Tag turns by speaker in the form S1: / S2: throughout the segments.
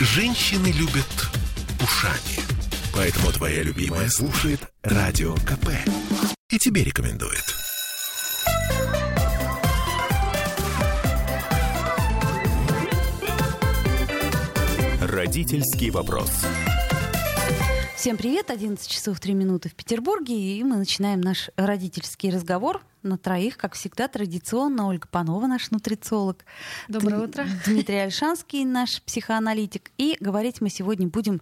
S1: Женщины любят ушами. Поэтому твоя любимая слушает Радио КП. И тебе рекомендует. Родительский вопрос.
S2: Всем привет, 11 часов 3 минуты в Петербурге, и мы начинаем наш родительский разговор на троих, как всегда, традиционно. Ольга Панова, наш нутрициолог.
S3: Доброе утро.
S2: Дмитрий Альшанский, наш психоаналитик. И говорить мы сегодня будем...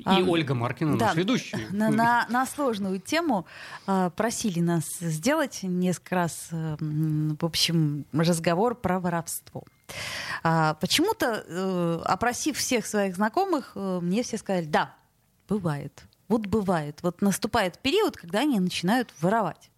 S4: И а, Ольга Маркина, да, наш ведущий.
S2: На, на, на сложную тему а, просили нас сделать несколько раз, а, в общем, разговор про воровство. А, почему-то, а, опросив всех своих знакомых, а, мне все сказали, да, Бывает. Вот бывает. Вот наступает период, когда они начинают воровать.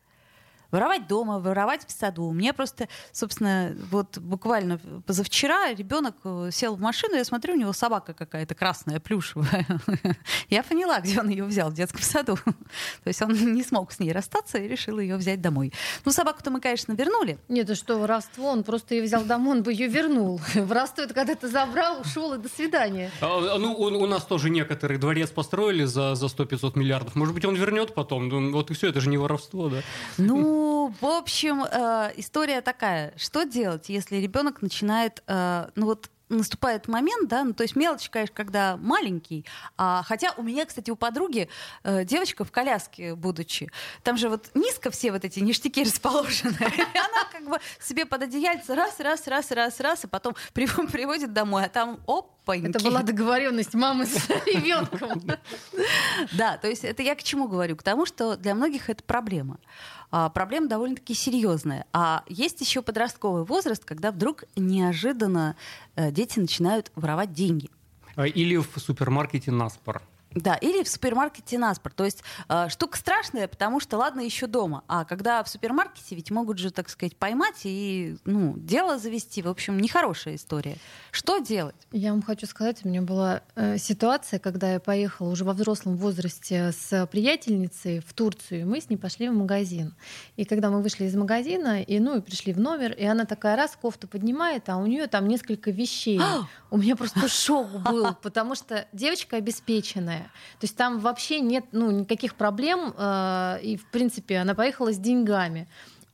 S2: Воровать дома, воровать в саду. Мне просто, собственно, вот буквально позавчера ребенок э, сел в машину, я смотрю, у него собака какая-то красная, плюшевая. Я поняла, где он ее взял в детском саду. То есть он не смог с ней расстаться и решил ее взять домой. Ну, собаку-то мы, конечно, вернули.
S3: Нет, это что, воровство? Он просто ее взял домой, он бы ее вернул. Воровство это когда ты забрал, ушел и до свидания.
S4: А, а, ну, у, у нас тоже некоторые дворец построили за, за 100-500 миллиардов. Может быть, он вернет потом. Ну, вот и все, это же не воровство, да?
S2: Ну, ну, в общем, э, история такая. Что делать, если ребенок начинает, э, ну вот наступает момент, да, ну, то есть мелочь, конечно, когда маленький, а, хотя у меня, кстати, у подруги э, девочка в коляске, будучи, там же вот низко все вот эти ништяки расположены, и она как бы себе под одеяльце раз, раз, раз, раз, раз, и потом приводит домой, а там оп,
S3: Это была договоренность мамы с ребенком.
S2: Да, то есть это я к чему говорю? К тому, что для многих это проблема. А, проблема довольно-таки серьезная. А есть еще подростковый возраст, когда вдруг неожиданно э, дети начинают воровать деньги.
S4: А, или в супермаркете Наспор.
S2: Да, или в супермаркете наспор. То есть э, штука страшная, потому что ладно еще дома, а когда в супермаркете ведь могут же, так сказать, поймать и ну, дело завести. В общем, нехорошая история. Что делать?
S3: Я вам хочу сказать, у меня была э, ситуация, когда я поехала уже во взрослом возрасте с приятельницей в Турцию, и мы с ней пошли в магазин. И когда мы вышли из магазина, и ну и пришли в номер, и она такая раз кофту поднимает, а у нее там несколько вещей. у меня просто шок был, потому что девочка обеспеченная. То есть там вообще нет ну, никаких проблем, э, и, в принципе, она поехала с деньгами.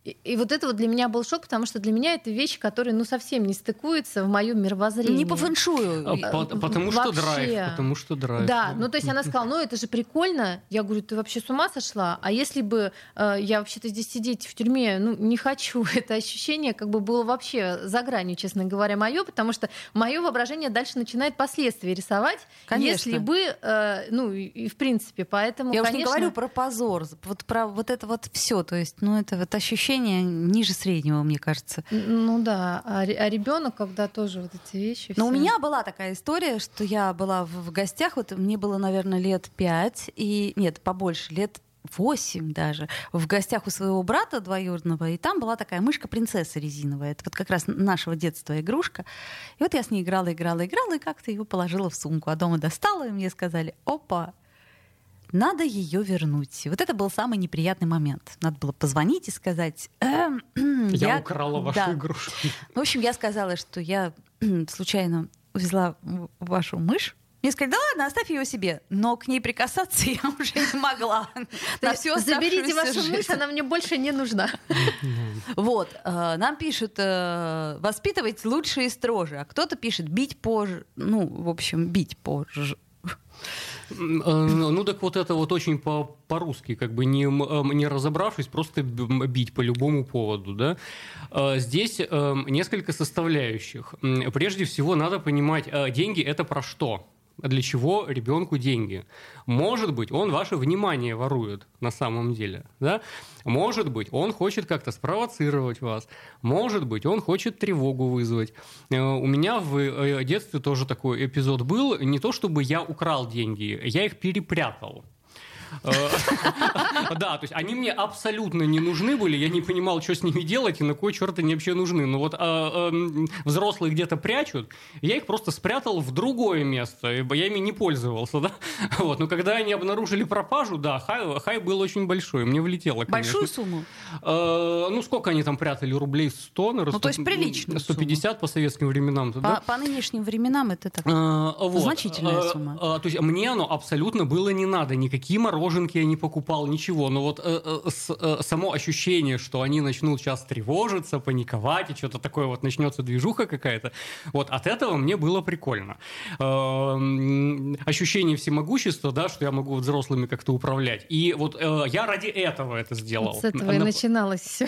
S3: И, вот это вот для меня был шок, потому что для меня это вещи, которые ну совсем не стыкуются в моем мировоззрении.
S2: Не по фэншую.
S4: А, по, потому что драйв. Потому что драйв.
S3: Да, ну то есть она сказала, ну это же прикольно. Я говорю, ты вообще с ума сошла? А если бы э, я вообще-то здесь сидеть в тюрьме, ну не хочу. Это ощущение как бы было вообще за гранью, честно говоря, мое, потому что мое воображение дальше начинает последствия рисовать. Конечно. Если бы, э, ну и, в принципе, поэтому,
S2: Я
S3: конечно...
S2: уже не говорю про позор, вот про вот это вот все, то есть, ну это вот ощущение ощущение ниже среднего, мне кажется.
S3: Ну да, а, а ребенок, когда тоже вот эти вещи.
S2: Но все... у меня была такая история, что я была в, в гостях, вот мне было, наверное, лет пять, и нет, побольше, лет восемь даже, в гостях у своего брата двоюродного, и там была такая мышка-принцесса резиновая. Это вот как раз нашего детства игрушка. И вот я с ней играла, играла, играла, и как-то ее положила в сумку. А дома достала, и мне сказали, опа, надо ее вернуть. Вот это был самый неприятный момент. Надо было позвонить и сказать...
S4: Эм, я, я украла вашу да. игрушку.
S2: В общем, я сказала, что я случайно увезла вашу мышь, мне сказали, да ладно, оставь ее себе. Но к ней прикасаться я уже не могла.
S3: На всю Заберите вашу мышь, она мне больше не нужна.
S2: Вот. Э, нам пишут э, воспитывать лучше и строже. А кто-то пишет бить позже. Ну, в общем, бить позже.
S4: Э, ну так вот это вот очень по- по-русски, как бы не, э, не разобравшись, просто бить по любому поводу. Да? Э, здесь несколько составляющих. Прежде всего надо понимать, деньги это про что? Для чего ребенку деньги. Может быть, он ваше внимание ворует на самом деле. Да? Может быть, он хочет как-то спровоцировать вас. Может быть, он хочет тревогу вызвать. Э, у меня в э, детстве тоже такой эпизод был. Не то, чтобы я украл деньги, я их перепрятал. Э, да, то есть они мне абсолютно не нужны были, я не понимал, что с ними делать и на кой черт они вообще нужны. Но вот а, эм, взрослые где-то прячут, я их просто спрятал в другое место, ибо я ими не пользовался, да. Вот, но когда они обнаружили пропажу, да, хай, хай был очень большой, мне влетело, конечно.
S2: Большую сумму?
S4: Э, ну, сколько они там прятали? Рублей 100, наверное?
S2: Ну, то есть приличную
S4: 150 по советским временам.
S2: По, по нынешним временам это так значительная сумма.
S4: То есть мне оно абсолютно было не надо, никакие мороженки я не покупал, ничего. Но вот э, э, с, э, само ощущение, что они начнут сейчас тревожиться, паниковать, и что-то такое вот начнется движуха какая-то, вот от этого мне было прикольно. Э, ощущение всемогущества, да, что я могу взрослыми как-то управлять. И вот э, я ради этого это сделал.
S3: Вот с этого и
S4: Нап-
S3: начиналось все.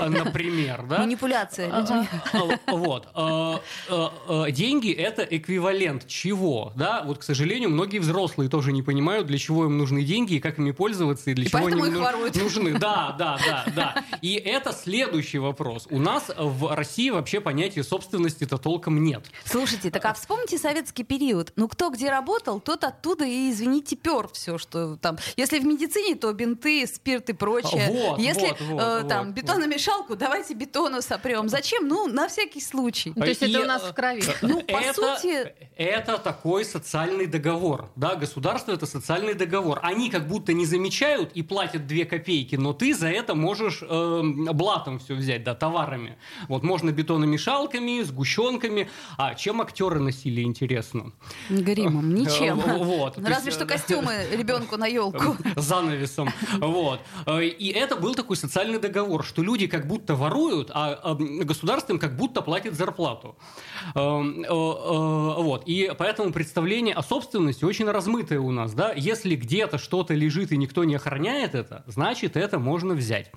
S4: Например, да?
S2: Манипуляция
S4: А,
S2: людьми.
S4: а, Вот. А, а, Деньги – это эквивалент чего? Да, вот, к сожалению, многие взрослые тоже не понимают, для чего им нужны деньги и как ими пользоваться, и для
S2: И
S4: чего
S2: поэтому
S4: они
S2: их
S4: ну-
S2: воруют.
S4: нужны. Да, да, да, да. И это следующий вопрос. У нас в России вообще понятия собственности-то толком нет.
S2: Слушайте, так а вспомните советский период. Ну, кто где работал, тот оттуда и, извините, пер все, что там. Если в медицине, то бинты, спирт и прочее.
S4: Вот,
S2: Если
S4: вот, вот,
S2: э,
S4: вот,
S2: там
S4: вот.
S2: бетономешалку, давайте бетону сопрем. Зачем? Ну, на всякий случай.
S3: То есть
S4: И,
S3: это у нас
S4: э,
S3: в крови.
S2: Ну, по
S4: это,
S2: сути-
S4: это такой социальный договор. Да, государство это социальный договор. Они как будто не замечают и платят две копейки, но ты за это можешь эм, блатом все взять, да, товарами. Вот можно бетономешалками, сгущенками. А чем актеры носили, интересно?
S2: Гримом, ничем.
S4: Э, вот. То
S2: Разве что
S4: э,
S2: костюмы ребенку на елку.
S4: занавесом. Вот. Э, И это был такой социальный договор, что люди как будто воруют, а а, государство им как будто платит зарплату. Эм, э, э, Вот. И поэтому представление о собственности очень размытое у нас. Да? Если где-то что-то лежит и никто не охраняет это, значит, это можно взять.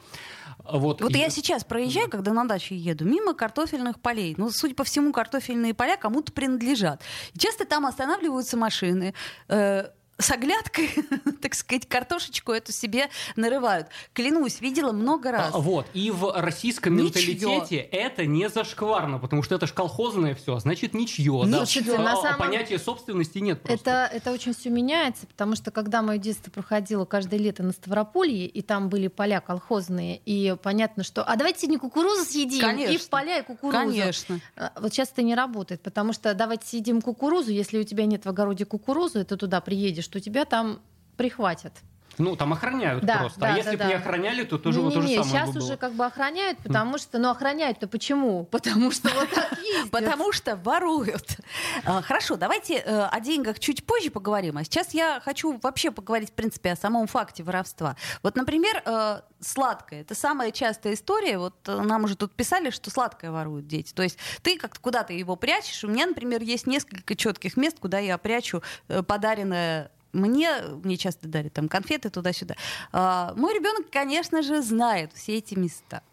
S4: Вот,
S2: Вот
S4: И-
S2: я сейчас проезжаю, когда на дачу еду, мимо картофельных полей. Ну, судя по всему, картофельные поля кому-то принадлежат. Часто там останавливаются машины. э, с оглядкой, так сказать, картошечку эту себе нарывают. Клянусь, видела много раз.
S4: А, Вот. И в российском
S2: Ничьё.
S4: менталитете это не зашкварно, потому что это ж колхозное все, значит ничье. да.
S3: Слушайте,
S4: А,
S3: на
S4: а
S3: самом-
S4: Понятия собственности нет просто.
S3: Это, это очень все меняется, потому что когда мое детство проходило каждое лето на Ставрополье, и там были поля колхозные, и понятно, что «а давайте сегодня кукурузу съедим,
S2: Конечно.
S3: и в поля, и кукурузу».
S2: Конечно.
S3: А, Вот сейчас это не работает, потому что давайте съедим кукурузу, если у тебя нет в огороде кукурузы, ты туда приедешь, то тебя там прихватят.
S4: Ну, там охраняют
S3: Да,
S4: просто.
S3: да,
S4: а если
S3: да,
S4: бы не
S3: да.
S4: охраняли, то тоже
S3: не,
S4: то же
S3: не,
S4: самое
S3: сейчас
S4: бы было.
S3: уже как бы охраняют, потому что, ну охраняют-то почему? Потому что вот так.
S2: Потому что воруют. А, Хорошо, давайте э, о деньгах чуть позже поговорим. А сейчас я хочу вообще поговорить, в принципе, о самом факте воровства. Вот, например, э, сладкое. Это самая частая история. Вот э, нам уже тут писали, что сладкое воруют дети. То есть ты как-то куда-то его прячешь. У меня, например, есть несколько четких мест, куда я прячу подаренное мне, мне часто дарят там конфеты туда-сюда. А, мой ребенок, конечно же, знает все эти места.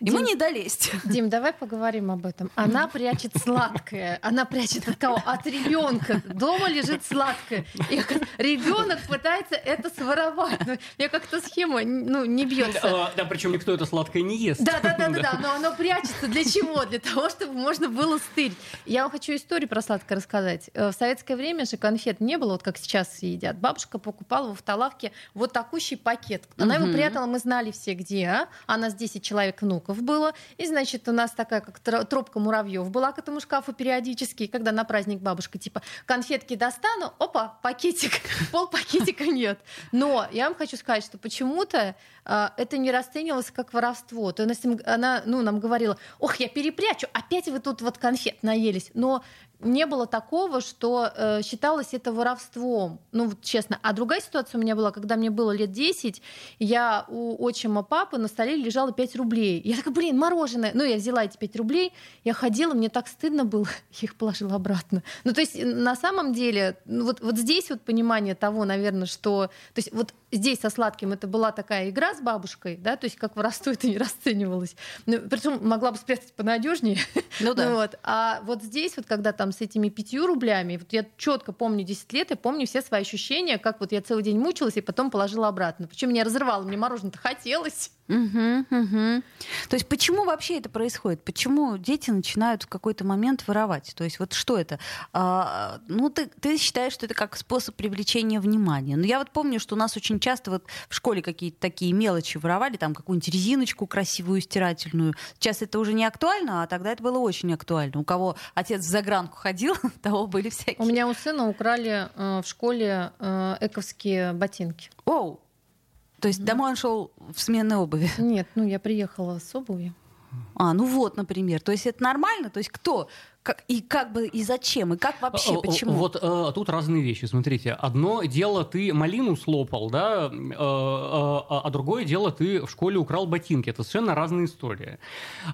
S2: Ему
S3: Дим-
S2: не долезть.
S3: Дим, давай поговорим об этом. Она прячет сладкое. Она прячет от кого? От ребенка. Дома лежит сладкое. И ребенок пытается это своровать. Ну, Я как-то схема ну, не бьется.
S4: А, да, причем никто это сладкое не ест.
S3: Да, да, да, да, да, но оно прячется для чего? Для того, чтобы можно было стырить. Я вам хочу историю про сладкое рассказать. Э, В советское время же конфет не было, вот как сейчас едят. Бабушка покупала в автолавке вот такущий пакет. Она его
S2: Мгм.
S3: прятала, мы знали все где. А, а нас 10 человек внуков было. И, значит, у нас такая, как тро- тропка муравьев была к этому шкафу периодически. И когда на праздник бабушка, типа, конфетки достану, опа, пакетик, пол пакетика нет. Но я вам хочу сказать, что почему-то это не расценивалось как воровство. То есть она ну, нам говорила, ох, я перепрячу, опять вы тут вот конфет наелись. Но не было такого, что э, считалось это воровством. Ну, вот честно. А другая ситуация у меня была, когда мне было лет 10, я у отчима папы на столе лежало 5 рублей. Я такая, блин, мороженое. Ну, я взяла эти 5 рублей, я ходила, мне так стыдно было, я их положила обратно. Ну, то есть, на самом деле, ну, вот, вот здесь вот понимание того, наверное, что... То есть, вот здесь со сладким это была такая игра с бабушкой, да, то есть как воровство это не расценивалось. Ну, причем могла бы спрятать понадежнее.
S2: Ну да.
S3: Вот. А вот здесь вот, когда там с этими пятью рублями, вот я четко помню 10 лет, я помню все свои ощущения, как вот я целый день мучилась и потом положила обратно. Причем меня разрывало, мне мороженое-то хотелось.
S2: Угу, угу. То есть почему вообще это происходит? Почему дети начинают в какой-то момент воровать? То есть вот что это? А, ну, ты, ты считаешь, что это как способ привлечения внимания. Но я вот помню, что у нас очень часто вот в школе какие-то такие мелочи воровали, там какую-нибудь резиночку красивую стирательную. Сейчас это уже не актуально, а тогда это было очень актуально. У кого отец в загранку ходил, того были всякие.
S3: У меня у сына украли э, в школе э, эковские ботинки.
S2: Оу, то есть домой он шел в сменной обуви?
S3: Нет, ну я приехала с обувью.
S2: А, ну вот, например. То есть это нормально? То есть кто? Как, и как бы и зачем? И как вообще?
S4: Э,
S2: Почему?
S4: Вот э, тут разные вещи. Смотрите, одно дело ты малину слопал, да, э, э, а другое дело ты в школе украл ботинки. Это совершенно разная история.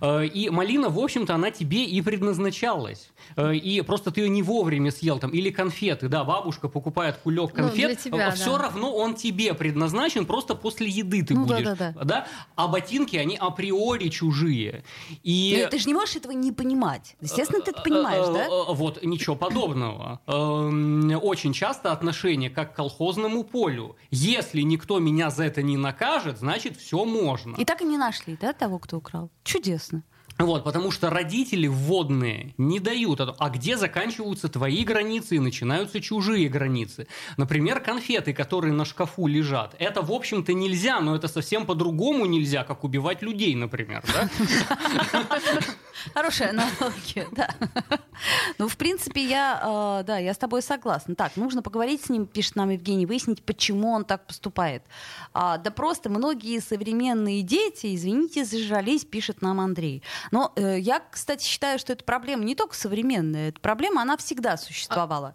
S4: Э, и малина, в общем-то, она тебе и предназначалась. Э, и просто ты ее не вовремя съел там. Или конфеты, да, бабушка покупает кулек
S3: Ну,
S4: конфет.
S3: для тебя,
S4: все
S3: да.
S4: равно он тебе предназначен, просто после еды ты
S2: Ну,
S4: будешь.
S2: да-да-да.
S4: да? А ботинки, они априори чужие. И...
S2: Ну, ты же не можешь этого не понимать. Естественно, ты это понимаешь,
S4: Э,
S2: да?
S4: э, Вот, ничего подобного. Эм, Очень часто отношение как к колхозному полю. Если никто меня за это не накажет, значит, все можно.
S2: И так и не нашли, да, того, кто украл? Чудесно.
S4: Вот, потому что родители вводные не дают. А где заканчиваются твои границы и начинаются чужие границы? Например, конфеты, которые на шкафу лежат. Это, в общем-то, нельзя, но это совсем по-другому нельзя, как убивать людей, например.
S2: Хорошая аналогия, да. Ну, в принципе, я, э, да, я с тобой согласна. Так, нужно поговорить с ним, пишет нам Евгений, выяснить, почему он так поступает. А, да просто многие современные дети, извините, зажрались, пишет нам Андрей. Но э, я, кстати, считаю, что эта проблема не только современная, эта проблема, она всегда существовала.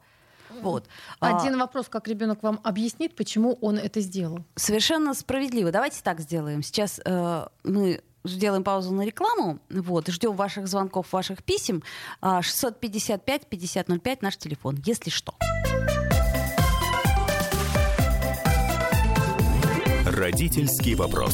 S2: Вот. А,
S3: Один вопрос, как ребенок вам объяснит, почему он это сделал?
S2: Совершенно справедливо. Давайте так сделаем. Сейчас э, мы сделаем паузу на рекламу. Вот, ждем ваших звонков, ваших писем. А, 655-5005 наш телефон, если что.
S1: Родительский вопрос.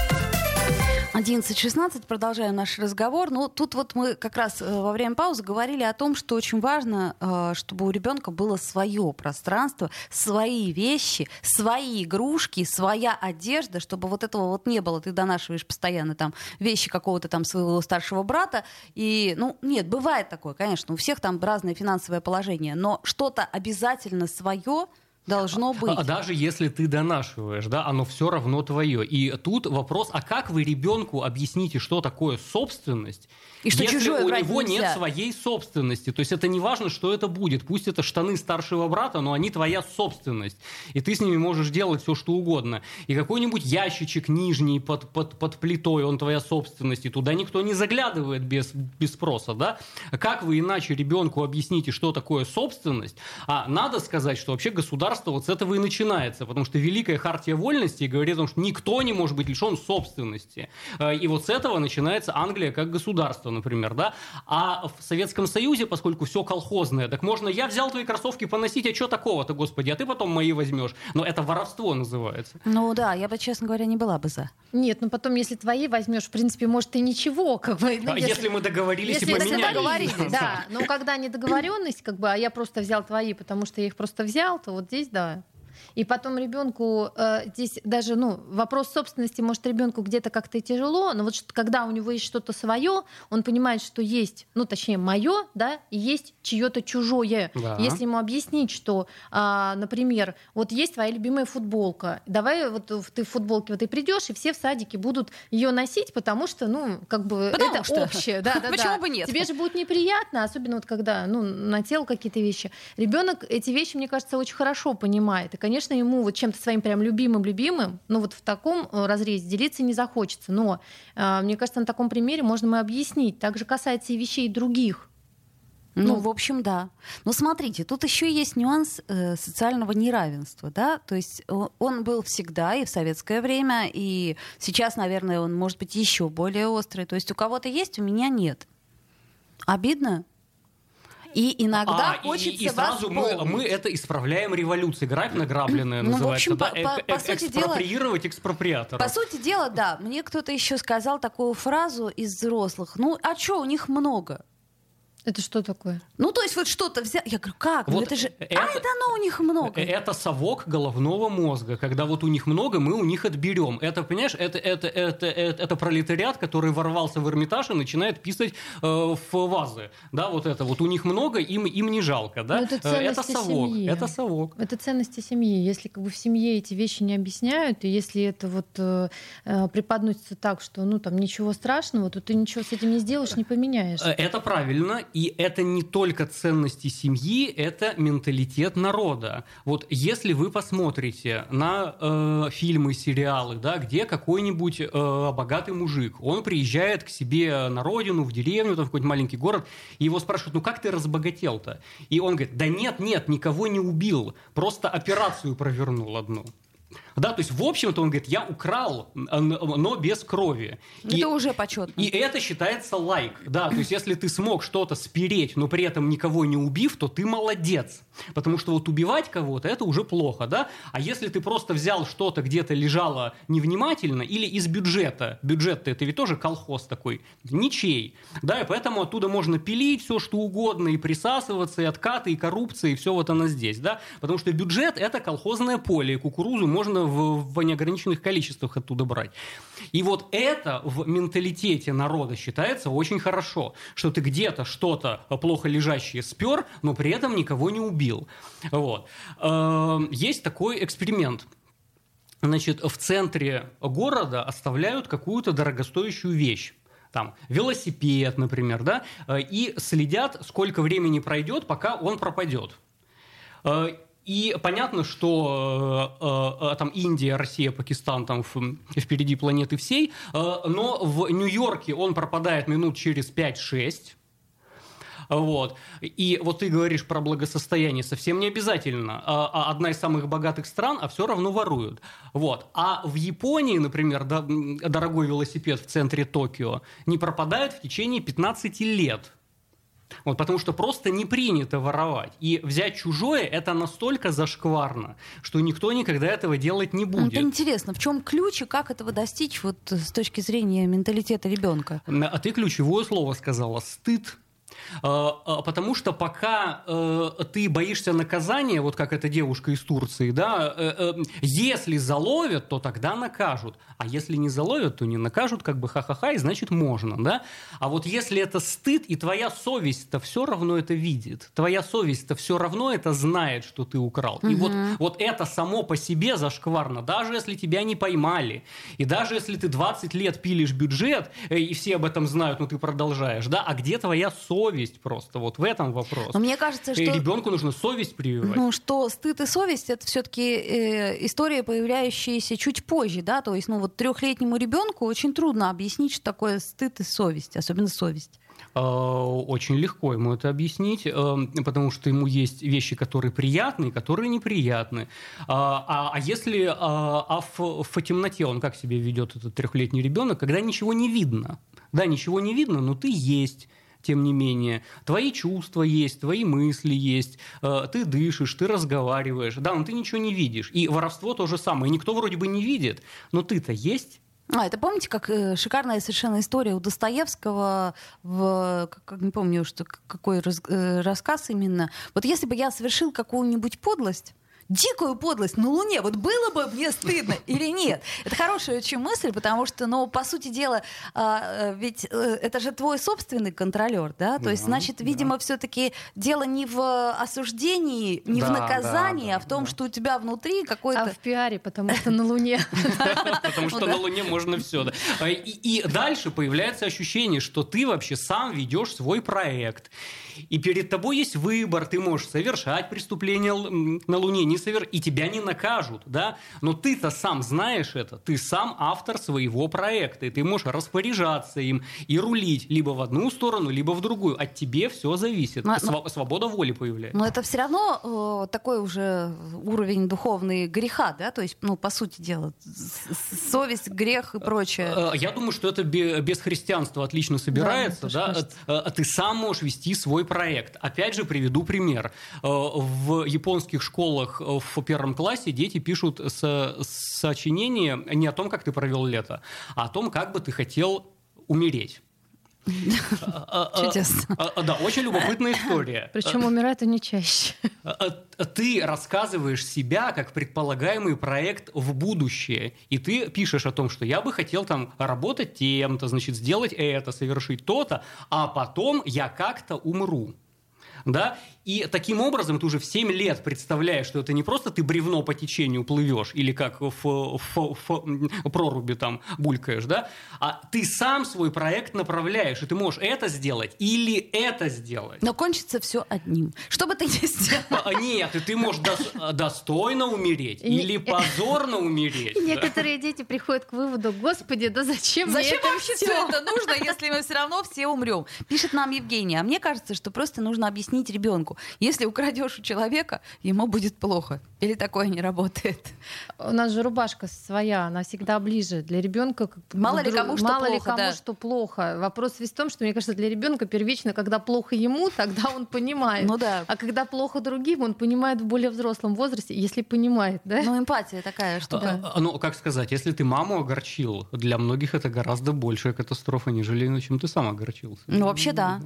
S2: 11.16, продолжаем наш разговор. Ну, тут вот мы как раз э, во время паузы говорили о том, что очень важно, э, чтобы у ребенка было свое пространство, свои вещи, свои игрушки, своя одежда, чтобы вот этого вот не было. Ты донашиваешь постоянно там вещи какого-то там своего старшего брата. И, ну, нет, бывает такое, конечно, у всех там разное финансовое положение, но что-то обязательно свое должно быть.
S4: А даже если ты донашиваешь, да, оно все равно твое. И тут вопрос, а как вы ребенку объясните, что такое собственность,
S2: И что
S4: если
S2: чужое
S4: у него
S2: нельзя?
S4: нет своей собственности? То есть это не важно, что это будет. Пусть это штаны старшего брата, но они твоя собственность. И ты с ними можешь делать все, что угодно. И какой-нибудь ящичек нижний под, под, под плитой, он твоя собственность. И туда никто не заглядывает без, без спроса, да? Как вы иначе ребенку объясните, что такое собственность? А надо сказать, что вообще государство вот с этого и начинается, потому что Великая Хартия Вольности говорит о том, что никто не может быть лишен собственности. Э, И вот с этого начинается Англия как государство, например, да? А в Советском Союзе, поскольку все колхозное, так можно, я взял твои кроссовки поносить, а что такого-то, господи, а ты потом мои возьмешь. Но это воровство называется.
S2: Ну да, я бы, честно говоря, не была бы за.
S3: Нет, ну потом, если твои возьмешь, в принципе, может, и ничего, как бы. ну,
S4: А если мы договорились
S3: Если
S4: и поменялись.
S3: договорились, да. Но когда недоговоренность, как бы, а я просто взял твои, потому что я их просто взял, то вот здесь да. И потом ребенку э, здесь даже, ну, вопрос собственности, может, ребенку где-то как-то и тяжело, но вот что- когда у него есть что-то свое, он понимает, что есть, ну, точнее, мое, да, и есть чье-то чужое.
S4: Да.
S3: Если ему объяснить, что, а, например, вот есть твоя любимая футболка, давай вот ты в футболке вот и придешь, и все в садике будут ее носить, потому что, ну, как бы
S2: Потому
S3: это
S2: что.
S3: общее, да, да,
S2: Почему
S3: да.
S2: бы нет?
S3: Тебе же будет неприятно, особенно вот когда, ну, на тело какие-то вещи. Ребенок эти вещи, мне кажется, очень хорошо понимает, и, конечно, ему вот чем-то своим прям любимым-любимым, ну, вот в таком э, разрезе делиться не захочется, но э, мне кажется, на таком примере можно мы объяснить. Также касается и вещей других.
S2: Ну,
S3: Ну.
S2: в общем, да. Но смотрите, тут еще есть нюанс э, социального неравенства, да, то есть о- он был всегда и в советское время, и сейчас, наверное, он может быть еще более острый. То есть у кого-то есть, у меня нет. Обидно? И иногда
S4: А, и-
S2: хочется
S4: и, сразу мы, мы это исправляем революцией. Грабь награбленная
S2: Ну, в
S4: называется.
S2: общем,
S4: да?
S2: по-
S4: Эк-
S2: по- по
S4: эк-
S2: сути дела-
S4: экспроприатора.
S2: По сути дела, да. Мне кто-то еще сказал такую фразу из взрослых. Ну, а что, у них много?
S3: Это что такое?
S2: Ну, то есть вот что-то взял. Я говорю, как? ну
S4: Вот
S2: это же...
S4: это-
S2: А, это оно у них много.
S4: Э, Это совок головного мозга. Когда вот у них много, мы у них отберем. Это, понимаешь, это, это, это, это, это пролетариат, который ворвался в Эрмитаж и начинает писать э, в вазы. Да, вот это вот. У них много, им, им не жалко. Да?
S3: Но это
S4: Э, это совок.
S3: семьи.
S4: Это совок.
S3: Это ценности семьи. Если как бы в семье эти вещи не объясняют, и если это вот э, э, преподносится так, что ну там ничего страшного, то ты ничего с этим не сделаешь, не поменяешь.
S4: Э, Это правильно, и это не только ценности семьи, это менталитет народа. Вот если вы посмотрите на э, фильмы, сериалы, да, где какой-нибудь э, богатый мужик, он приезжает к себе на родину, в деревню, там, в какой-нибудь маленький город, и его спрашивают, ну как ты разбогател-то? И он говорит, да нет, нет, никого не убил, просто операцию провернул одну. Да, то есть, в общем-то, он говорит, я украл, но без крови.
S2: Это
S4: И-
S2: уже почетно.
S4: и это считается лайк. Да, то есть если ты смог что-то спереть, но при этом никого не убив, то ты молодец. Потому что вот убивать кого-то это уже плохо, да? А если ты просто взял что-то где-то лежало невнимательно или из бюджета, бюджет это ведь тоже колхоз такой, ничей, да, и поэтому оттуда можно пилить все что угодно и присасываться, и откаты, и коррупция, и все вот оно здесь, да? Потому что бюджет это колхозное поле, и кукурузу можно в, в неограниченных количествах оттуда брать. И вот это в менталитете народа считается очень хорошо, что ты где-то что-то плохо лежащее спер, но при этом никого не убил. Вот. Эм, Есть такой эксперимент. Значит, в центре города оставляют какую-то дорогостоящую вещь. Там велосипед, например, да, э, и следят, сколько времени пройдет, пока он пропадет. Э, И понятно, что э, э, там Индия, Россия, Пакистан там в- впереди планеты всей, э, но в Нью-Йорке он пропадает минут через 5-6. Вот. И вот ты говоришь про благосостояние, совсем не обязательно. А, а одна из самых богатых стран, а все равно воруют. Вот. А в Японии, например, дорогой велосипед в центре Токио не пропадает в течение 15 лет. Вот, потому что просто не принято воровать. И взять чужое это настолько зашкварно, что никто никогда этого делать не
S2: Ну,
S4: будет.
S2: Это интересно, в чем ключ и как этого достичь вот с точки зрения менталитета ребенка?
S4: А ты ключевое слово сказала стыд. А, а, Потому что пока э, ты боишься наказания, вот как эта девушка из Турции, да, э, э, если заловят, то тогда накажут, а если не заловят, то не накажут, как бы ха-ха-ха, и значит можно, да. А вот если это стыд, и твоя совесть-то все равно это видит, твоя совесть-то все равно это знает, что ты украл. И вот, вот это само по себе зашкварно, даже если тебя не поймали, и даже если ты 20 лет пилишь бюджет, э, и все об этом знают, но ты продолжаешь, да, а где твоя совесть просто? Вот в этом вопрос.
S2: Но мне кажется,
S4: И
S2: что...
S4: ребенку нужно совесть прививать.
S2: Ну, что стыд и совесть это все-таки э, история, появляющаяся чуть позже, да, то есть, ну, вот трехлетнему ребенку очень трудно объяснить, что такое стыд и совесть, особенно совесть.
S4: Э, Очень легко ему это объяснить, э, потому что ему есть вещи, которые приятны, которые неприятны. А, а- а если а, а в, в темноте он как себя ведет, этот трехлетний ребенок, когда ничего не видно? Да, ничего не видно, но ты есть. Тем не менее, твои чувства есть, твои мысли есть, э, ты дышишь, ты разговариваешь, да, но ты ничего не видишь. И воровство то же самое. Никто вроде бы не видит, но ты-то есть.
S2: А, это помните, как э, шикарная совершенно история у Достоевского, в, как, не помню, что, какой раз- э, рассказ именно. Вот если бы я совершил какую-нибудь подлость, дикую подлость на Луне, вот было бы мне стыдно или нет? Это хорошая очень мысль, потому что, ну, по сути дела, а, э, ведь э, это же твой собственный контролер, да? То есть,
S4: Да,
S2: значит,
S4: да.
S2: видимо, все-таки дело не в осуждении, не в
S4: Да,
S2: наказании,
S4: да,
S2: а в том,
S4: да.
S2: что у тебя внутри какой-то...
S3: А в пиаре, потому что на Луне.
S4: Потому что
S2: да.
S4: на Луне можно все. И, и дальше появляется ощущение, что ты вообще сам ведешь свой проект. И перед тобой есть выбор. Ты можешь совершать преступление на Луне, не совер... и тебя не накажут, да, но ты-то сам знаешь это, ты сам автор своего проекта, и ты можешь распоряжаться им и рулить либо в одну сторону, либо в другую. От тебе все зависит.
S2: Но-
S4: Сва- Свобода воли появляется.
S2: Но это все равно э, такой уже уровень духовный греха, да? То есть, ну, по сути дела, совесть, грех и прочее.
S4: Э, Я думаю, что это бе- без христианства отлично собирается. Да,
S3: кажется.
S4: Э, э, Ты сам можешь вести свой проект. Опять же, приведу пример. Э, В японских школах э, в первом классе дети пишут со- сочинение не о том, как ты провел лето, а о том, как бы ты хотел умереть.
S2: Чудесно.
S4: э, э, Да, очень любопытная история.
S3: Причем умирают они чаще.
S4: А, а, Ты рассказываешь себя как предполагаемый проект в будущее, и ты пишешь о том, что я бы хотел там работать тем-то, значит, сделать это, совершить то-то, а потом я как-то умру. Да? И таким образом ты уже в 7 лет представляешь, что это не просто ты бревно по течению плывешь или как в, в- в- проруби там булькаешь, да? а ты сам свой проект направляешь, и ты можешь это сделать или это сделать.
S2: Но кончится все одним. Что бы ты ни сделал.
S4: А, Нет, и ты можешь дос- достойно умереть
S3: не-
S4: или позорно умереть. Да.
S3: некоторые дети приходят к выводу, господи, да зачем мне
S2: Зачем
S3: это
S2: вообще
S3: всё?»
S2: все это нужно, если мы все равно все умрем? Пишет нам Евгения. А мне кажется, что просто нужно объяснить ребенку. Если украдешь у человека, ему будет плохо. Или такое не работает.
S3: У нас же рубашка своя, она всегда ближе. Для ребенка как
S2: Мало ли кому что
S3: мало ли
S2: плохо,
S3: кому
S2: да.
S3: что плохо. Вопрос весь в том, что мне кажется, для ребенка первично, когда плохо ему, тогда он понимает.
S2: Ну да.
S3: А когда плохо другим, он понимает в более взрослом возрасте, если понимает, да?
S2: Ну, эмпатия такая, что
S4: А, а, Ну, как сказать, если ты маму огорчил, для многих это гораздо большая катастрофа, нежели чем ты сам огорчился.
S2: Ну, вообще, да.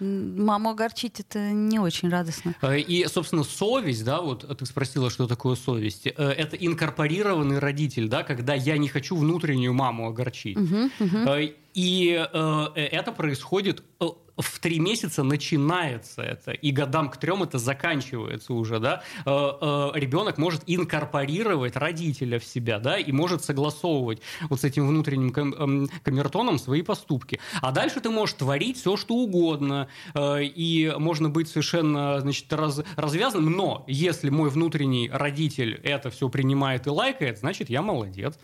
S2: Маму огорчить это не очень радостно.
S4: Э, И, собственно, совесть, да, вот ты спросила, что такое совесть. Э, Это инкорпорированный родитель, да, когда я не хочу внутреннюю маму огорчить.
S2: Мгм.
S4: Э, И э, это происходит в три месяца начинается это, и годам к трем это заканчивается уже, да. Э, э, Ребенок может инкорпорировать родителя в себя, да, и может согласовывать вот с этим внутренним эм, камертоном свои поступки. А дальше ты можешь творить все, что угодно, э, и можно быть совершенно, значит, раз- развязанным, но если мой внутренний родитель это все принимает и лайкает, значит, я молодец.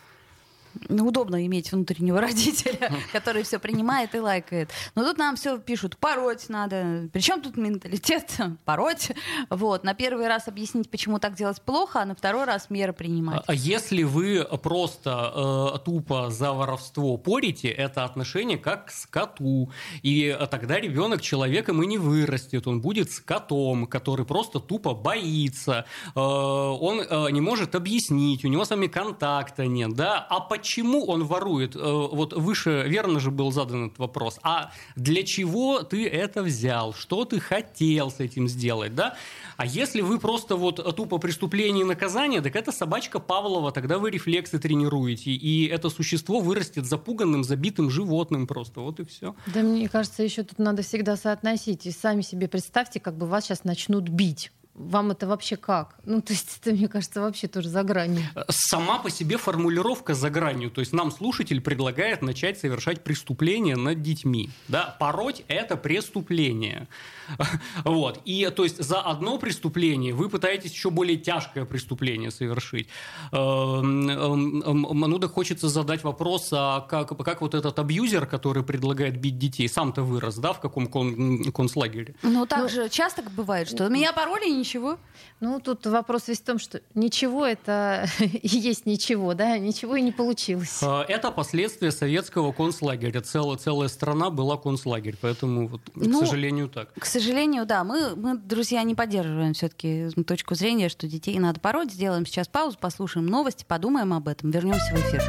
S2: Ну, удобно иметь внутреннего родителя, который все принимает и лайкает. Но тут нам все пишут, пороть надо. Причем тут менталитет? Пороть. Вот. На первый раз объяснить, почему так делать плохо, а на второй раз меры принимать.
S4: А если вы просто э, тупо за воровство порите, это отношение как к скоту. И тогда ребенок человеком и не вырастет. Он будет скотом, который просто тупо боится. Э, он э, не может объяснить, у него с вами контакта нет. Да? А почему он ворует? Э, вот выше верно же был задан этот вопрос. А для чего ты это взял? Что ты хотел с этим сделать? Да? А если вы просто вот тупо преступление и наказание, так это собачка Павлова, тогда вы рефлексы тренируете, и это существо вырастет запуганным, забитым животным просто, вот и все.
S3: Да мне кажется, еще тут надо всегда соотносить. И сами себе представьте, как бы вас сейчас начнут бить. Вам это вообще как? Ну, то есть это, мне кажется, вообще тоже за гранью.
S4: Сама по себе формулировка за гранью, то есть нам слушатель предлагает начать совершать преступление над детьми. Да? Пороть – это преступление. Вот. И то есть за одно преступление вы пытаетесь еще более тяжкое преступление совершить. Эм, эм, эм, Ну, да хочется задать вопрос, а как, как вот этот абьюзер, который предлагает бить детей, сам-то вырос, да, в каком кон- концлагере?
S2: Ну, так же часто бывает, что меня пороли и ничего.
S3: Ну, тут вопрос весь в том, что ничего это и есть ничего, да, ничего и не получилось.
S4: Э, Это последствия советского концлагеря. Целая, целая страна была концлагерь, поэтому, вот,
S2: Ну,
S4: к сожалению, так.
S2: К сожалению, да, мы, мы, друзья, не поддерживаем все-таки точку зрения, что детей надо пороть. Сделаем сейчас паузу, послушаем новости, подумаем об этом, вернемся в эфир.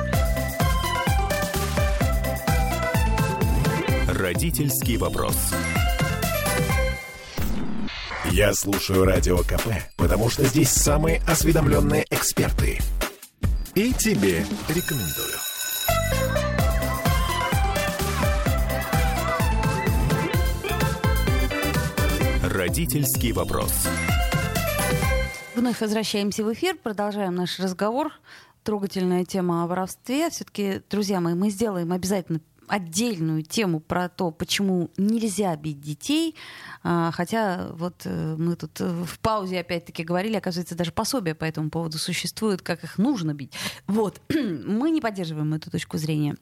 S1: Родительский вопрос. Я слушаю Радио КП, потому что здесь самые осведомленные эксперты. И тебе рекомендую. Родительский вопрос.
S2: Вновь возвращаемся в эфир, продолжаем наш разговор. Трогательная тема о воровстве. Все-таки, друзья мои, мы сделаем обязательно отдельную тему про то, почему нельзя бить детей. А, хотя вот э, мы тут э, в паузе опять-таки говорили, оказывается, даже пособие по этому поводу существует, как их нужно бить. Вот. Мы не поддерживаем эту точку зрения.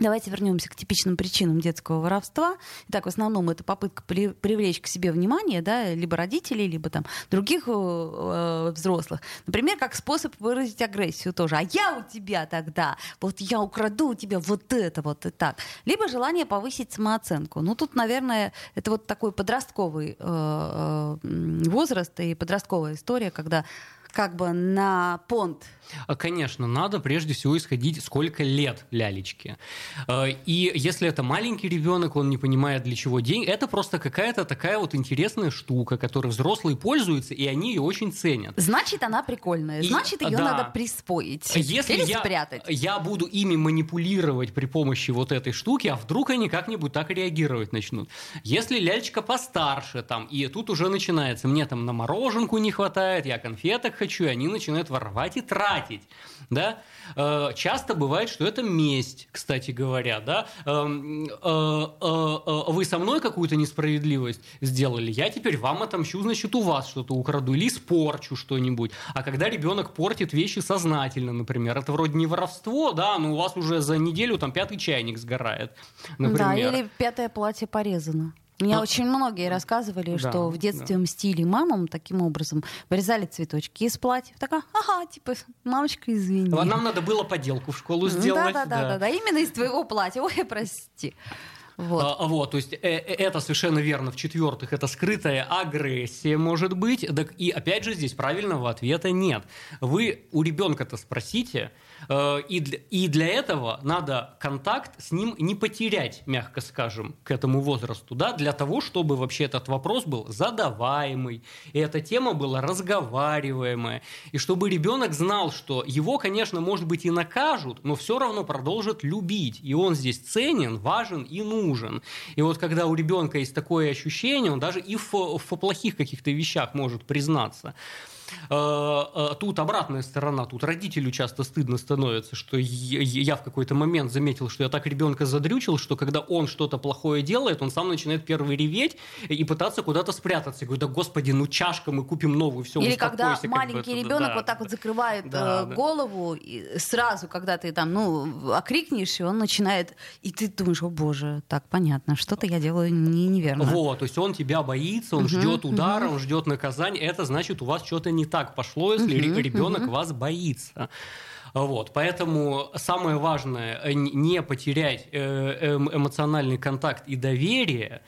S2: Давайте вернемся к типичным причинам детского воровства. Итак, в основном это попытка при, привлечь к себе внимание, да, либо родителей, либо там других э, э, взрослых. Например, как способ выразить агрессию тоже. А я у тебя тогда, вот я украду у тебя вот это вот и так. Либо желание повысить самооценку. Ну тут, наверное, это вот такой подростковый э, э, возраст и подростковая история, когда как бы на понт
S4: а, Конечно, надо прежде всего исходить, сколько лет лялечке. А, и если это маленький ребенок, он не понимает, для чего день, это просто какая-то такая вот интересная штука, которой взрослые пользуются, и они ее очень ценят.
S2: Значит, она прикольная. Значит, ее да. надо присвоить. Если или
S4: я,
S2: спрятать.
S4: Я буду ими манипулировать при помощи вот этой штуки, а вдруг они как-нибудь так реагировать начнут. Если лялечка постарше, там, и тут уже начинается, мне там на мороженку не хватает, я конфеток хочу, и они начинают воровать и тратить. Да? Э, часто бывает, что это месть, кстати говоря. Да? Эм, э, э, вы со мной какую-то несправедливость сделали, я теперь вам отомщу, значит, у вас что-то украду или испорчу что-нибудь. А когда ребенок портит вещи сознательно, например, это вроде не воровство, да, но у вас уже за неделю там пятый чайник сгорает, например.
S2: Да, или пятое платье порезано. Мне а, очень многие рассказывали, да, что в детстве да. мстили мамам таким образом. Вырезали цветочки из платьев. Такая, ага, типа, мамочка, извини.
S4: А нам надо было поделку в школу сделать.
S2: Да, да, да, да, да, именно из твоего платья. Ой, прости.
S4: Вот. А, вот, то есть э, э, это совершенно верно. В-четвертых, это скрытая агрессия может быть. Так, и опять же, здесь правильного ответа нет. Вы у ребенка-то спросите, и для, и для этого надо контакт с ним не потерять, мягко скажем, к этому возрасту, да, для того, чтобы вообще этот вопрос был задаваемый, и эта тема была разговариваемая, и чтобы ребенок знал, что его, конечно, может быть и накажут, но все равно продолжат любить, и он здесь ценен, важен и нужен. И вот когда у ребенка есть такое ощущение, он даже и в, в плохих каких-то вещах может признаться. Э, э, тут обратная сторона, тут родителю часто стыдно становится, что я в какой-то момент заметил, что я так ребенка задрючил, что когда он что-то плохое делает, он сам начинает первый реветь и пытаться куда-то спрятаться. Я говорю, да господи, ну чашка, мы купим новую, все,
S2: Или когда маленький бы, ребенок да, вот так вот закрывает да, э, голову, и сразу, когда ты там, ну, окрикнешь, и он начинает, и ты думаешь, о боже, так, понятно, что-то я делаю не, неверно.
S4: Вот, то есть он тебя боится, он угу, ждет удара, угу. он ждет наказания, это значит, у вас что-то не так пошло, если uh-huh, ребенок uh-huh. вас боится. Вот, поэтому самое важное не потерять э, эм, эмоциональный контакт и доверие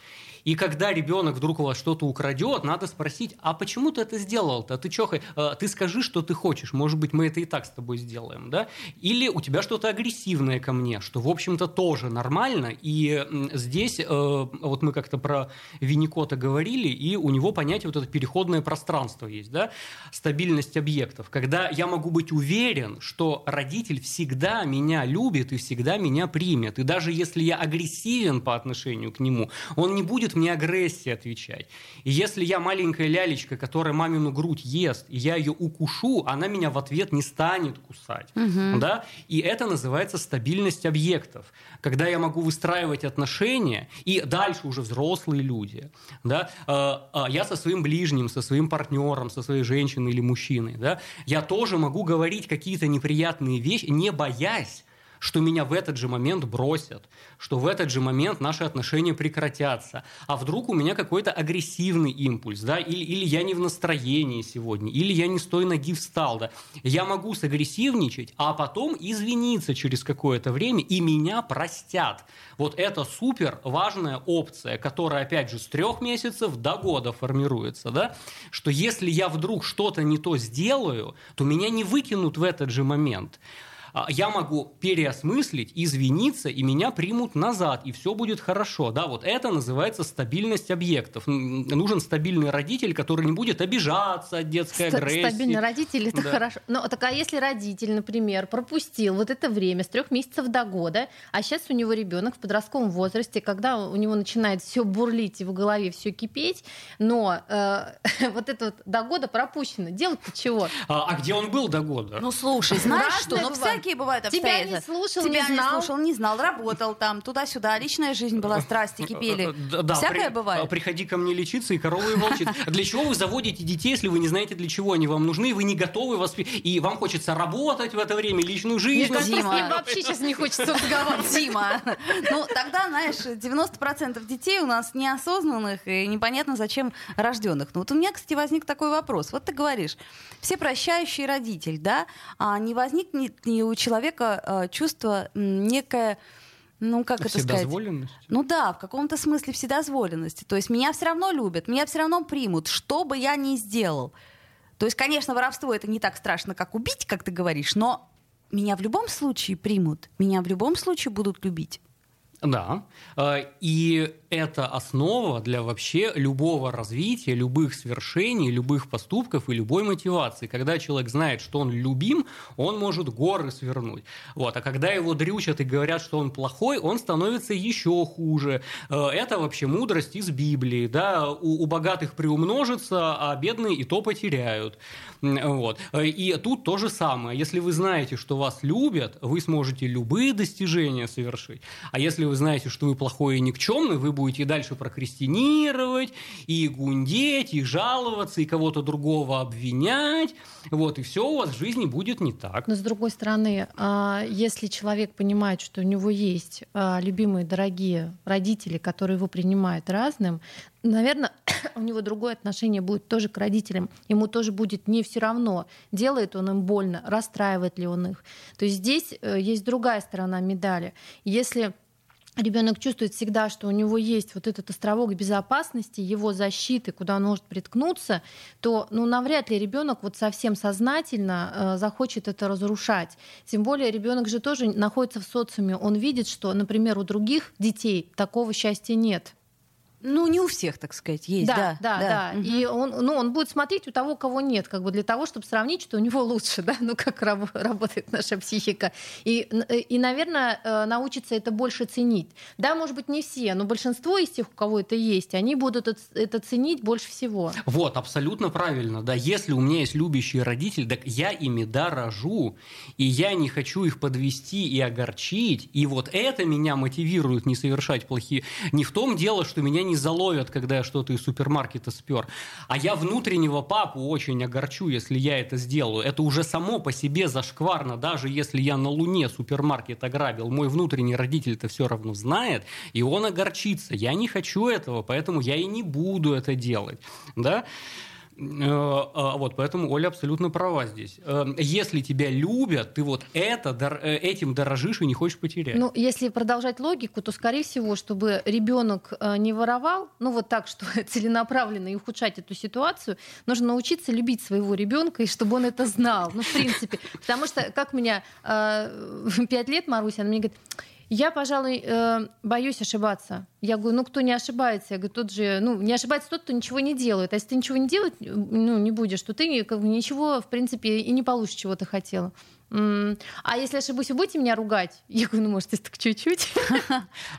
S4: и когда ребенок вдруг у вас что-то украдет, надо спросить, а почему ты это сделал-то? Ты чё, э, ты скажи, что ты хочешь. Может быть, мы это и так с тобой сделаем, да? Или у тебя что-то агрессивное ко мне, что, в общем-то, тоже нормально. И здесь, э, вот мы как-то про Винникота говорили, и у него понятие вот это переходное пространство есть, да? Стабильность объектов. Когда я могу быть уверен, что родитель всегда меня любит и всегда меня примет. И даже если я агрессивен по отношению к нему, он не будет будет мне агрессия отвечать. И если я маленькая лялечка, которая мамину грудь ест, и я ее укушу, она меня в ответ не станет кусать. Угу. Да? И это называется стабильность объектов. Когда я могу выстраивать отношения, и дальше уже взрослые люди. Да? А, а, я со своим ближним, со своим партнером, со своей женщиной или мужчиной. Да? Я тоже могу говорить какие-то неприятные вещи, не боясь, что меня в этот же момент бросят, что в этот же момент наши отношения прекратятся. А вдруг у меня какой-то агрессивный импульс, да, или, или я не в настроении сегодня, или я не с той ноги встал, да. Я могу сагрессивничать, а потом извиниться через какое-то время, и меня простят. Вот это супер важная опция, которая, опять же, с трех месяцев до года формируется, да, что если я вдруг что-то не то сделаю, то меня не выкинут в этот же момент. А, я могу переосмыслить, извиниться, и меня примут назад, и все будет хорошо. Да, вот это называется стабильность объектов. Нужен стабильный родитель, который не будет обижаться от детской Ст- агрессии.
S3: Стабильный родитель это да. хорошо. Но так а если родитель, например, пропустил вот это время с трех месяцев до года, а сейчас у него ребенок в подростковом возрасте, когда у него начинает все бурлить и в голове все кипеть, но э, вот это вот до года пропущено. Делать-то чего?
S4: А, а где он был до года?
S2: Ну слушай, знаешь что? Ну всякий всякие бывают
S3: Тебя
S2: обстоятельства.
S3: не слушал,
S2: Тебя
S3: не знал.
S2: слушал, не знал, работал там, туда-сюда, личная жизнь была, страсти кипели.
S4: Да, да,
S2: Всякое
S4: при-
S2: бывает.
S4: Приходи ко мне лечиться, и коровы и волчит. Для чего вы заводите детей, если вы не знаете, для чего они вам нужны, вы не готовы воспитывать, и вам хочется работать в это время, личную
S3: Мне
S4: жизнь.
S3: с
S2: Дима.
S3: ним вообще сейчас не хочется разговаривать.
S2: Дима, ну тогда, знаешь, 90% детей у нас неосознанных и непонятно зачем рожденных. Ну вот у меня, кстати, возник такой вопрос. Вот ты говоришь, все прощающий родитель, да, а не возникнет ли у человека э, чувство некое, ну как это сказать? Ну да, в каком-то смысле вседозволенности. То есть меня все равно любят, меня все равно примут, что бы я ни сделал. То есть, конечно, воровство это не так страшно, как убить, как ты говоришь, но меня в любом случае примут, меня в любом случае будут любить.
S4: Да. Э, И это основа для вообще любого развития, любых свершений, любых поступков и любой мотивации. Когда человек знает, что он любим, он может горы свернуть. Вот. А когда его дрючат и говорят, что он плохой, он становится еще хуже. Э, Это вообще мудрость из Библии. Да? У, у богатых приумножится, а бедные и то потеряют. Вот. Э, И тут то же самое. Если вы знаете, что вас любят, вы сможете любые достижения совершить. А если вы знаете, что вы плохой и никчемный, вы будете дальше прокрастинировать, и гундеть, и жаловаться, и кого-то другого обвинять. Вот, и все у вас в жизни будет не так.
S3: Но с другой стороны, а, если человек понимает, что у него есть а, любимые, дорогие родители, которые его принимают разным, наверное, у него другое отношение будет тоже к родителям. Ему тоже будет не все равно, делает он им больно, расстраивает ли он их. То есть здесь э, есть другая сторона медали. Если ребенок чувствует всегда, что у него есть вот этот островок безопасности, его защиты, куда он может приткнуться, то ну, навряд ли ребенок вот совсем сознательно э, захочет это разрушать. Тем более ребенок же тоже находится в социуме, он видит, что, например, у других детей такого счастья нет.
S2: Ну, не у всех, так сказать, есть.
S3: Да,
S2: Да,
S3: да, да.
S2: Мгм.
S3: И он, ну, он будет смотреть у того, кого нет, как бы для того, чтобы сравнить, что у него лучше, да, ну как раб- работает наша психика. И, э, и, наверное, э, научиться это больше ценить. Да, может быть, не все, но большинство из тех, у кого это есть, они будут это, это ценить больше всего.
S4: Вот, абсолютно правильно, да. Если у меня есть любящие родители, так я ими дорожу, и я не хочу их подвести и огорчить, и вот это меня мотивирует не совершать плохие... Не в том дело, что меня не заловят, когда я что-то из супермаркета спер, а я внутреннего папу очень огорчу, если я это сделаю. Это уже само по себе зашкварно, даже если я на Луне супермаркет ограбил, мой внутренний родитель-то все равно знает, и он огорчится. Я не хочу этого, поэтому я и не буду это делать. Да? Э, а, Вот, поэтому Оля абсолютно права здесь. Э, Если тебя любят, ты вот это, э, этим дорожишь и не хочешь потерять.
S3: Ну, если продолжать логику, то, скорее всего, чтобы ребенок не воровал, ну вот так, что целенаправленно и ухудшать эту ситуацию, нужно научиться любить своего ребенка, и чтобы он это знал. Ну, в принципе. Потому что, как меня э, пять лет, Маруся, она мне говорит, я, пожалуй, э, боюсь ошибаться. Я говорю, ну кто не ошибается? Я говорю, тот же, ну, не ошибается тот, кто ничего не делает. А если ты ничего не делать, ну, не будешь, то ты как бы, ничего, в принципе, и не получишь, чего ты хотела. А если ошибусь, вы будете меня ругать? Я говорю, ну, может, если так чуть-чуть.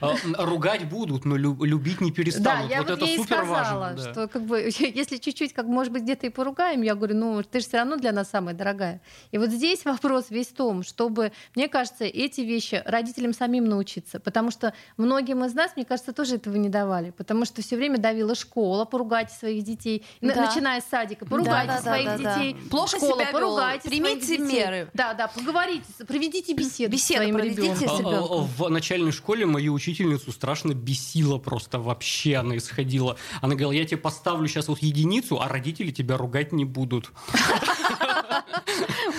S4: А, Ругать будут, но лю- любить не
S3: Да,
S4: перестанут.
S3: я
S4: вот это
S3: ей и
S4: супер
S3: сказала,
S4: важно. да.
S3: что как бы, если чуть-чуть, как может быть, где-то и поругаем, я говорю, ну, ты же все равно для нас самая дорогая. И вот здесь вопрос весь в том, чтобы, мне кажется, эти вещи родителям самим научиться, потому что многим из нас, мне кажется, тоже этого не давали, потому что все время давила школа, поругайте своих детей,
S2: Да.
S3: начиная с садика, поругайте
S2: Да, да, да,
S3: своих
S2: да, да.
S3: детей,
S2: Плохо
S3: школа,
S2: себя
S3: поругайте
S2: примите
S3: своих детей.
S2: меры.
S3: Да, да, поговорите, проведите беседу,
S2: Беседу
S3: с своим
S2: проведите
S3: ребенком.
S2: с
S4: А, а,
S2: ребенком.
S4: В начальной школе мою учительницу страшно бесила просто вообще. Она исходила. Она говорила, я тебе поставлю сейчас вот единицу, а родители тебя ругать не будут.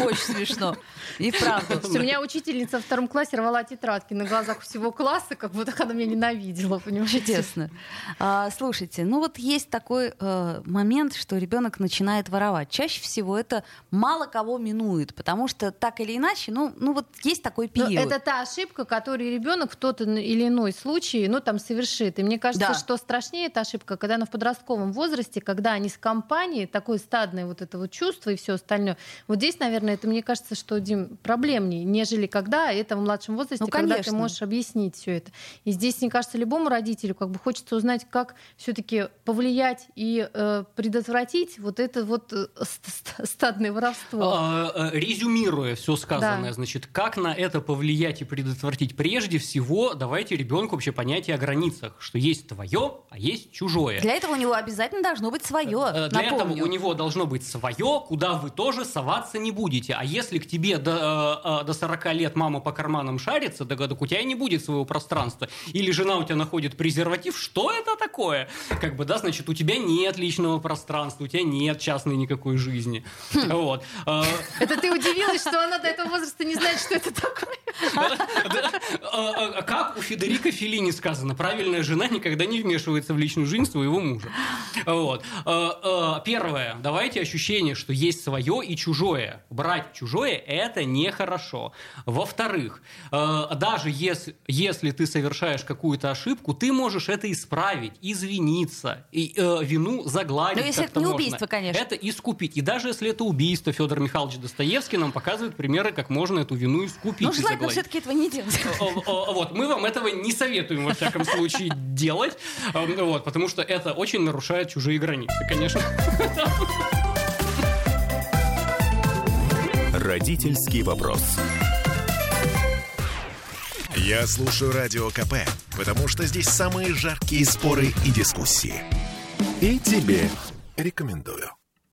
S2: Очень смешно. И правда.
S3: У меня учительница во втором классе рвала тетрадки на глазах всего класса, как будто она меня ненавидела, понимаете?
S2: Чудесно. А, слушайте, ну вот есть такой э, момент, что ребенок начинает воровать. Чаще всего это мало кого минует, потому что так или иначе, ну, ну вот есть такой
S3: Но
S2: период.
S3: это та ошибка, которую ребенок в тот или иной случай, ну, там, совершит. И мне кажется,
S2: Да.
S3: что страшнее эта ошибка, когда она в подростковом возрасте, когда они с компанией, такое стадное вот это вот чувство и все остальное. Вот здесь, наверное, это, мне кажется, что, Дим, проблемнее, нежели когда это в младшем возрасте,
S2: Ну,
S3: когда ты можешь объяснить все это. И здесь, мне кажется, любому родителю как бы хочется узнать, как все-таки повлиять и э, предотвратить вот это вот э, ст- ст- стадное воровство.
S4: А, э, Резюмируя все сказанное,
S3: Да.
S4: значит, как на это повлиять и предотвратить? Прежде всего, давайте ребенку вообще понятие о границах, что есть твое, а есть чужое.
S2: Для этого у него обязательно должно быть свое.
S4: Э, Для этого
S2: напомню.
S4: у него должно быть свое, куда вы тоже соваться не будете. А если к тебе до, э, э, до 40 лет мама по карманам шарится, так, так у тебя не будет своего пространства. Или жена у тебя находит презерватив, что это такое? Как бы, да, значит, у тебя нет личного пространства, у тебя нет частной никакой жизни.
S2: Хм.
S4: Вот. Э,
S3: Это ты удивилась, что она до этого возраста не знает, что это такое?
S4: А, Как у Федерико Феллини сказано, правильная жена никогда не вмешивается в личную жизнь своего мужа. Вот. А, а, Первое. Давайте ощущение, что есть свое и чужое. Брать чужое – это нехорошо. Во-вторых, даже если, если ты совершаешь какую-то ошибку, ты можешь это исправить, извиниться, и э, вину загладить.
S2: Но если
S4: как-то
S2: это не
S4: можно.
S2: убийство, конечно.
S4: Это искупить. И даже если это убийство, Федор Михайлович Достоевский нам показывает примеры, как можно эту вину искупить.
S2: Ну, желательно
S4: загладить.
S2: все-таки этого не делать.
S4: Вот, мы вам этого не советуем, во всяком случае, делать, эм, вот, потому что это очень нарушает чужие границы, конечно.
S1: Родительский вопрос. Я слушаю Радио КП, потому что здесь самые жаркие споры и дискуссии. И тебе рекомендую.